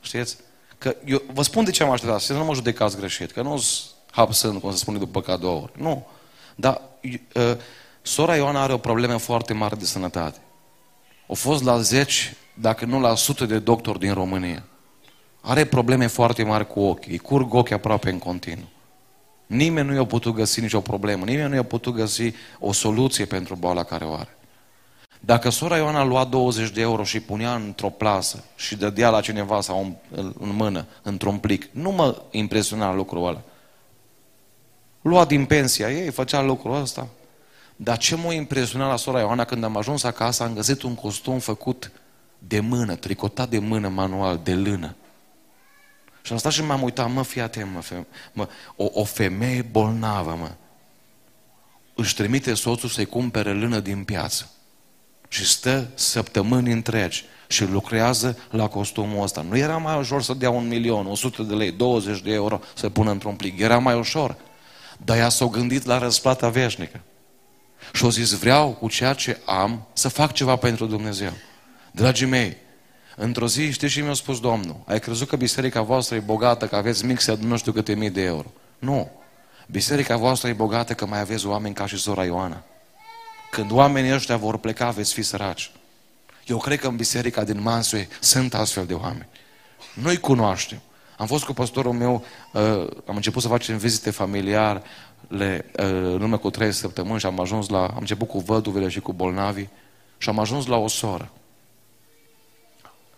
Știți? Că eu vă spun de ce am așteptat, să nu mă judecați greșit, că nu-s hapsând, cum se spune, după cadouri. Nu. Dar uh, sora Ioana are o problemă foarte mare de sănătate. Au fost la zeci, dacă nu la sute de doctori din România. Are probleme foarte mari cu ochii, îi curg ochii aproape în continuu. Nimeni nu i-a putut găsi nicio problemă, nimeni nu i-a putut găsi o soluție pentru boala care o are. Dacă sora Ioana lua 20 de euro și punea într-o plasă și dădea la cineva sau în, în mână, într-un plic, nu mă impresiona lucrul ăla. Lua din pensia ei, făcea lucrul ăsta. Dar ce m-a impresionat la sora Ioana când am ajuns acasă, am găsit un costum făcut de mână, tricotat de mână manual, de lână. Și am stat și m-am uitat, mă, fii atent, mă, feme, mă o, o femeie bolnavă, mă, își trimite soțul să-i cumpere lână din piață. Și stă săptămâni întregi și lucrează la costumul ăsta. Nu era mai ușor să dea un milion, 100 de lei, 20 de euro să pună într-un plic. Era mai ușor. Dar ea s-a gândit la răsplata veșnică. Și au zis, vreau cu ceea ce am să fac ceva pentru Dumnezeu. Dragii mei, într-o zi, știți și mi-a spus Domnul, ai crezut că biserica voastră e bogată, că aveți mixe de nu știu câte mii de euro. Nu. Biserica voastră e bogată că mai aveți oameni ca și sora Ioana. Când oamenii ăștia vor pleca, veți fi săraci. Eu cred că în biserica din Mansue sunt astfel de oameni. Noi cunoaștem. Am fost cu pastorul meu, uh, am început să facem vizite familiare, le, uh, în urmă cu trei săptămâni și am ajuns la, am început cu văduvele și cu bolnavi și am ajuns la o soră.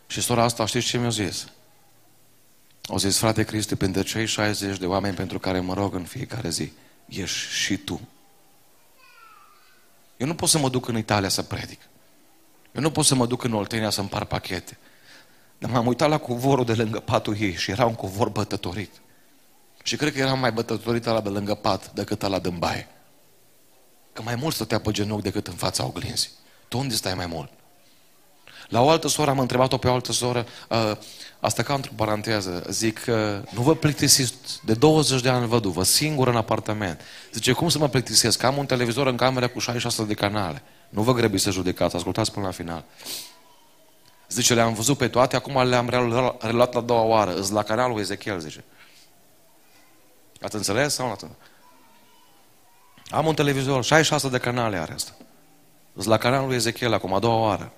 Și sora asta, știți ce mi-a zis? O zis, frate Cristi, pentru cei 60 de oameni pentru care mă rog în fiecare zi, ești și tu. Eu nu pot să mă duc în Italia să predic. Eu nu pot să mă duc în Oltenia să împar pachete. Dar m-am uitat la covorul de lângă patul ei și era un covor bătătorit. Și cred că era mai bătătorit la de lângă pat decât la din baie. Că mai mult stătea pe genunchi decât în fața oglinzii. Tu unde stai mai mult? La o altă soră am întrebat-o pe o altă soră, uh, asta ca într-o paranteză, zic, uh, nu vă plictisiți, de 20 de ani văduvă, singur în apartament. Zice, cum să mă plictisesc? Am un televizor în cameră cu 66 de canale. Nu vă grăbiți să judecați, ascultați până la final. Zice, le-am văzut pe toate, acum le-am reluat la doua oară. Îți la canalul Ezechiel, zice. Ați înțeles sau nu? Am un televizor, 66 de canale are asta. Îți la canalul Ezechiel acum, a doua oară.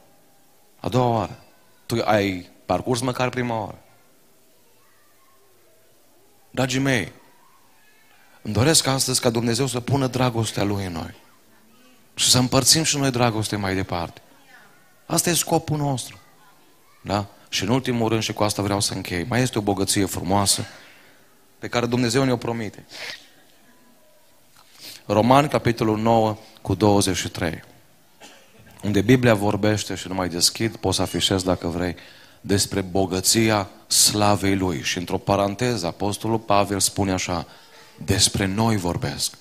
A doua oară. Tu ai parcurs măcar prima oară. Dragii mei, îmi doresc astăzi ca Dumnezeu să pună dragostea Lui în noi. Și să împărțim și noi dragoste mai departe. Asta e scopul nostru. Da? Și în ultimul rând, și cu asta vreau să închei, mai este o bogăție frumoasă pe care Dumnezeu ne-o promite. Roman, capitolul 9, cu 23. Unde Biblia vorbește și nu mai deschid, poți să afișez dacă vrei, despre bogăția slavei Lui. Și într-o paranteză, Apostolul Pavel spune așa, despre noi vorbesc.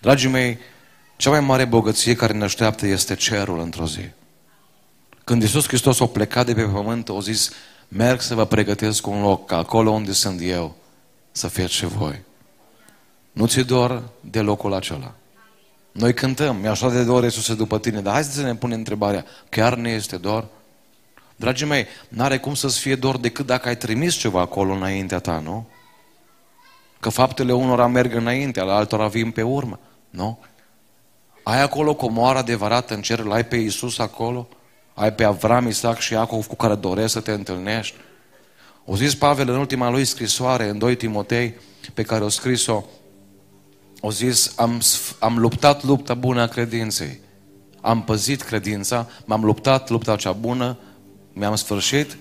Dragii mei, cea mai mare bogăție care ne așteaptă este cerul într-o zi. Când Iisus Hristos a plecat de pe pământ, a zis, merg să vă pregătesc un loc, ca acolo unde sunt eu, să fiți și voi. Nu ți dor de locul acela. Noi cântăm, mi așa de dor Iisuse după tine, dar hai să ne punem întrebarea, chiar ne este dor? Dragii mei, n-are cum să-ți fie dor decât dacă ai trimis ceva acolo înaintea ta, nu? Că faptele unora merg înainte, ale altora vin pe urmă, nu? Ai acolo comoara adevărată în cer, l-ai pe Iisus acolo? Ai pe Avram, Isaac și Iacov cu care doresc să te întâlnești? O zis Pavel în ultima lui scrisoare, în 2 Timotei, pe care o scris-o, o zis, am, am luptat lupta bună a credinței. Am păzit credința, m-am luptat lupta cea bună, mi-am sfârșit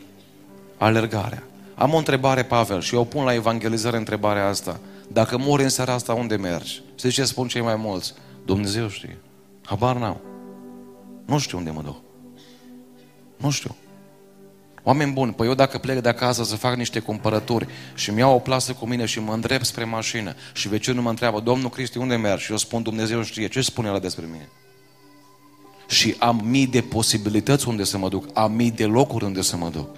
alergarea. Am o întrebare, Pavel, și eu pun la evangelizare întrebarea asta. Dacă mori în seara asta, unde mergi? Știți ce spun cei mai mulți? Dumnezeu știe. Habar n-au. Nu știu unde mă duc. Nu știu. Oameni buni, păi eu dacă plec de acasă să fac niște cumpărături și mi iau o plasă cu mine și mă îndrept spre mașină și vecinul mă întreabă, Domnul Cristi, unde mergi? Și eu spun, Dumnezeu știe. Ce spune el despre mine? Și am mii de posibilități unde să mă duc, am mii de locuri unde să mă duc.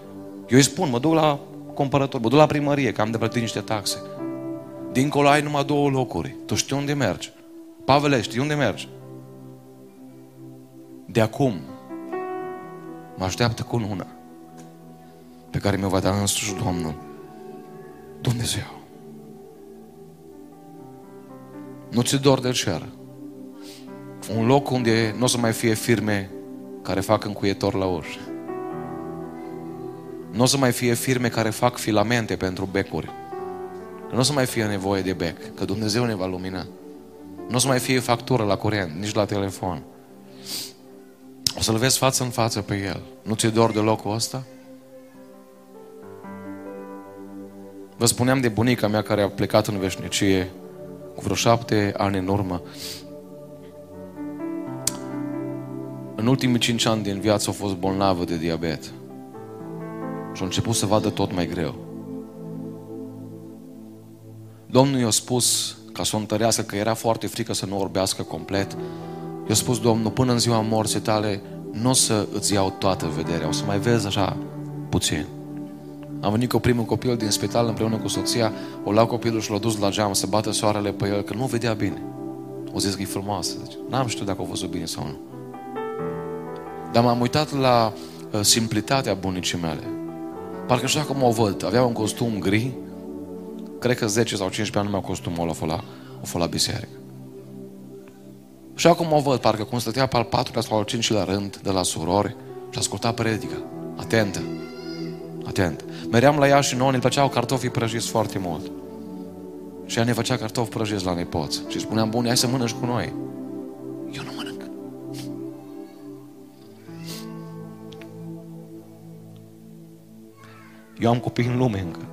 Eu îi spun, mă duc la cumpărători, mă duc la primărie, că am de plătit niște taxe. Dincolo ai numai două locuri. Tu știi unde mergi. Pavele, știi unde mergi? De acum mă așteaptă cu una pe care mi-o va da însuși Domnul Dumnezeu. Nu ți dor de cer. Un loc unde nu o să mai fie firme care fac încuietor la ușă. Nu o să mai fie firme care fac filamente pentru becuri. Nu o să mai fie nevoie de bec, că Dumnezeu ne va lumina. Nu o să mai fie factură la curent, nici la telefon. O să-L vezi față în față pe El. Nu ți-e dor de locul ăsta? Vă spuneam de bunica mea care a plecat în veșnicie cu vreo șapte ani în urmă. În ultimii cinci ani din viață a fost bolnavă de diabet. Și a început să vadă tot mai greu. Domnul i-a spus ca să o întărească că era foarte frică să nu orbească complet. I-a spus Domnul, până în ziua morții tale nu o să îți iau toată vederea, o să mai vezi așa puțin. Am venit cu primul copil din spital împreună cu soția, o luat copilul și l-a dus la geam să bată soarele pe el, că nu vedea bine. O zis că e frumoasă. N-am știut dacă a văzut bine sau nu. Dar m-am uitat la uh, simplitatea bunicii mele. Parcă așa cum o văd. Avea un costum gri. Cred că 10 sau 15 ani nu mai costumul ăla a fost la, a fost la biserică. Și acum o văd, parcă cum stătea pe al patrulea sau al cincilea rând de la surori și asculta predică. Atentă. Atent. Meream la ea și nouă ne plăceau cartofii prăjiți foarte mult. Și ea ne făcea cartofi prăjiți la nepoți. Și spuneam, bun, hai să mănânci cu noi. Eu nu mănânc. Eu am copii în lume încă.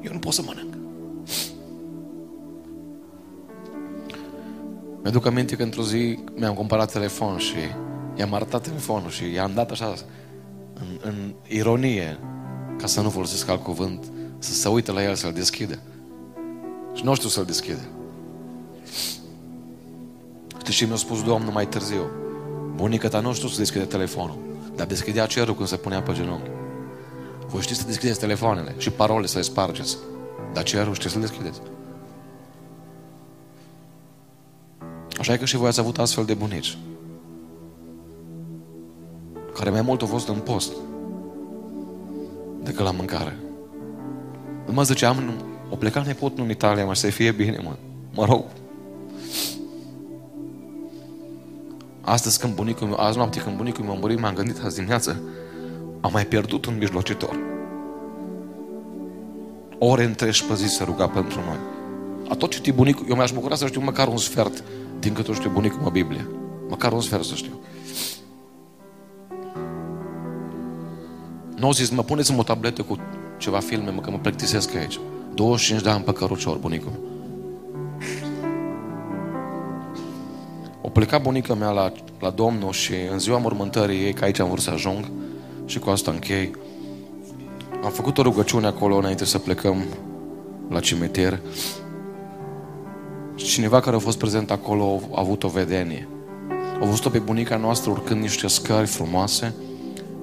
Eu nu pot să mănânc. Mi-aduc aminte că într-o zi mi-am cumpărat telefon și i-am arătat telefonul și i-am dat așa în, în ironie, ca să nu folosesc alt cuvânt, să se uite la el să-l deschide. Și nu știu să-l deschide. Știi ce mi-a spus Domnul mai târziu? Bunica ta nu știu să deschide telefonul, dar deschidea cerul când se punea pe genunchi. Voi știți să deschideți telefoanele și parole să le spargeți. Dar cerul știți să deschideți. Așa e că și voi ați avut astfel de bunici care mai mult a fost în post decât la mâncare. Mă ziceam, o pleca nepotul în Italia, mă, să fie bine, mă. Mă rog. Astăzi când bunicul meu, azi noapte când bunicul meu a murit, m-am gândit azi dimineață, am mai pierdut un mijlocitor. Ore întregi pe zi să ruga pentru noi. A tot citit bunicul, eu mi-aș bucura să știu măcar un sfert din cât o știu bunicul mă Biblie. Măcar un sfert să știu. Nu au zis, mă puneți-mi o tabletă cu ceva filme, mă, că mă plictisesc aici. 25 de ani pe cărucior, bunicul O plecat bunica mea la, la Domnul și în ziua mormântării ei, că aici am vrut să ajung și cu asta închei, am făcut o rugăciune acolo înainte să plecăm la cimitir. Și cineva care a fost prezent acolo a avut o vedenie. A văzut-o pe bunica noastră urcând niște scări frumoase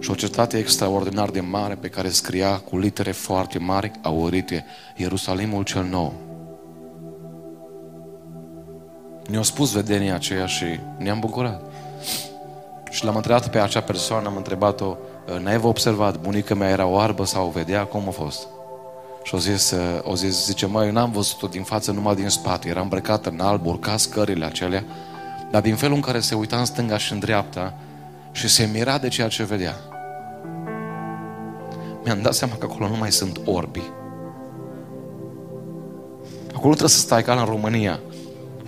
și o cetate extraordinar de mare pe care scria cu litere foarte mari, aurite, Ierusalimul cel nou. Ne-a spus vedenia aceea și ne-am bucurat. Și l-am întrebat pe acea persoană, am întrebat-o, n-ai vă observat, bunica mea era oarbă sau o vedea? Cum a fost? Și o zis, o zis zice, măi, eu n-am văzut-o din față, numai din spate. Era îmbrăcată în alb, urca scările acelea, Dar din felul în care se uita în stânga și în dreapta și se mira de ceea ce vedea, mi-am dat seama că acolo nu mai sunt orbi. Acolo trebuie să stai ca în România.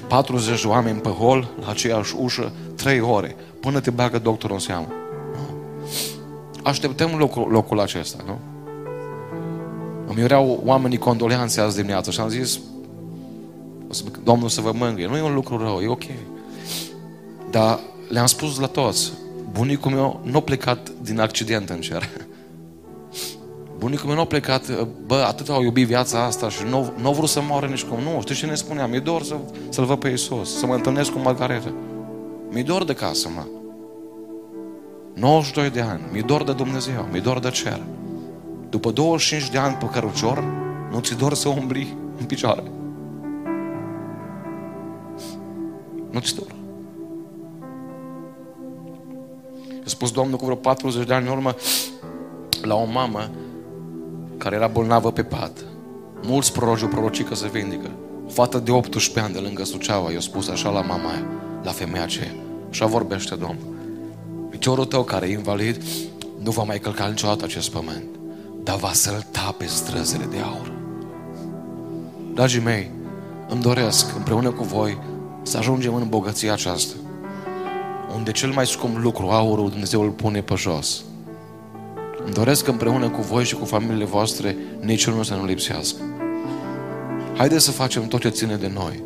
40 de oameni pe hol, la aceeași ușă, 3 ore, până te bagă doctorul în seamă. Așteptăm locul, locul acesta, nu? Îmi iureau oamenii condoleanțe azi dimineață și am zis Domnul să vă mângâie. Nu e un lucru rău, e ok. Dar le-am spus la toți, bunicul meu nu a plecat din accident în cer. Bunicul meu nu a plecat, bă, atât au iubit viața asta și nu, nu a vrut să moară nici cum. Nu, știi ce ne spuneam? Mi-e dor să, să-L văd pe Iisus, să mă întâlnesc cu Margareta. Mi-e dor de casă, mă. 92 de ani, mi-e dor de Dumnezeu, mi-e dor de cer. După 25 de ani pe cărucior, nu ți dor să umbli în picioare. Nu ți dor. A spus Domnul cu vreo 40 de ani în urmă la o mamă care era bolnavă pe pat. Mulți proroci o proroci că se vindică. O fată de 18 ani de lângă Suceava i-a spus așa la mama aia, la femeia aceea. Așa vorbește Domnul. Piciorul tău care e invalid nu va mai călca niciodată acest pământ, dar va sălta pe străzile de aur. Dragii mei, îmi doresc împreună cu voi să ajungem în bogăția aceasta, unde cel mai scump lucru, aurul, Dumnezeu îl pune pe jos. Îmi doresc împreună cu voi și cu familiile voastre niciunul să nu lipsească. Haideți să facem tot ce ține de noi.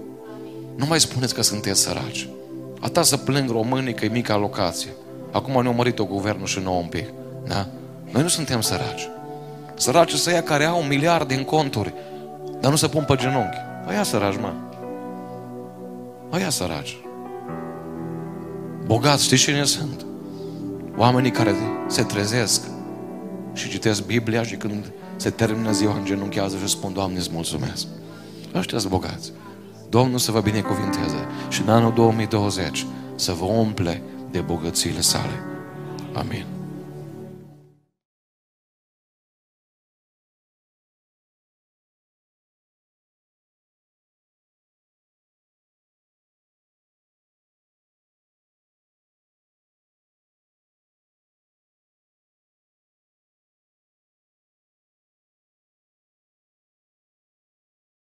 Nu mai spuneți că sunteți săraci. Ata să plâng românii că e mică alocație. Acum ne-a mărit-o guvernul și nouă un pic. Da? Noi nu suntem săraci. Săraci să ia care au miliarde în conturi, dar nu se pun pe genunchi. Aia săraci, mă. Aia săraci. Bogați, știți cine sunt? Oamenii care se trezesc și citesc Biblia și când se termină ziua îngenunchează și spun, Doamne, îți mulțumesc. Ăștia sunt bogați. Domnul să vă binecuvinteze și în anul 2020 să vă umple de bogățiile sale. Amin.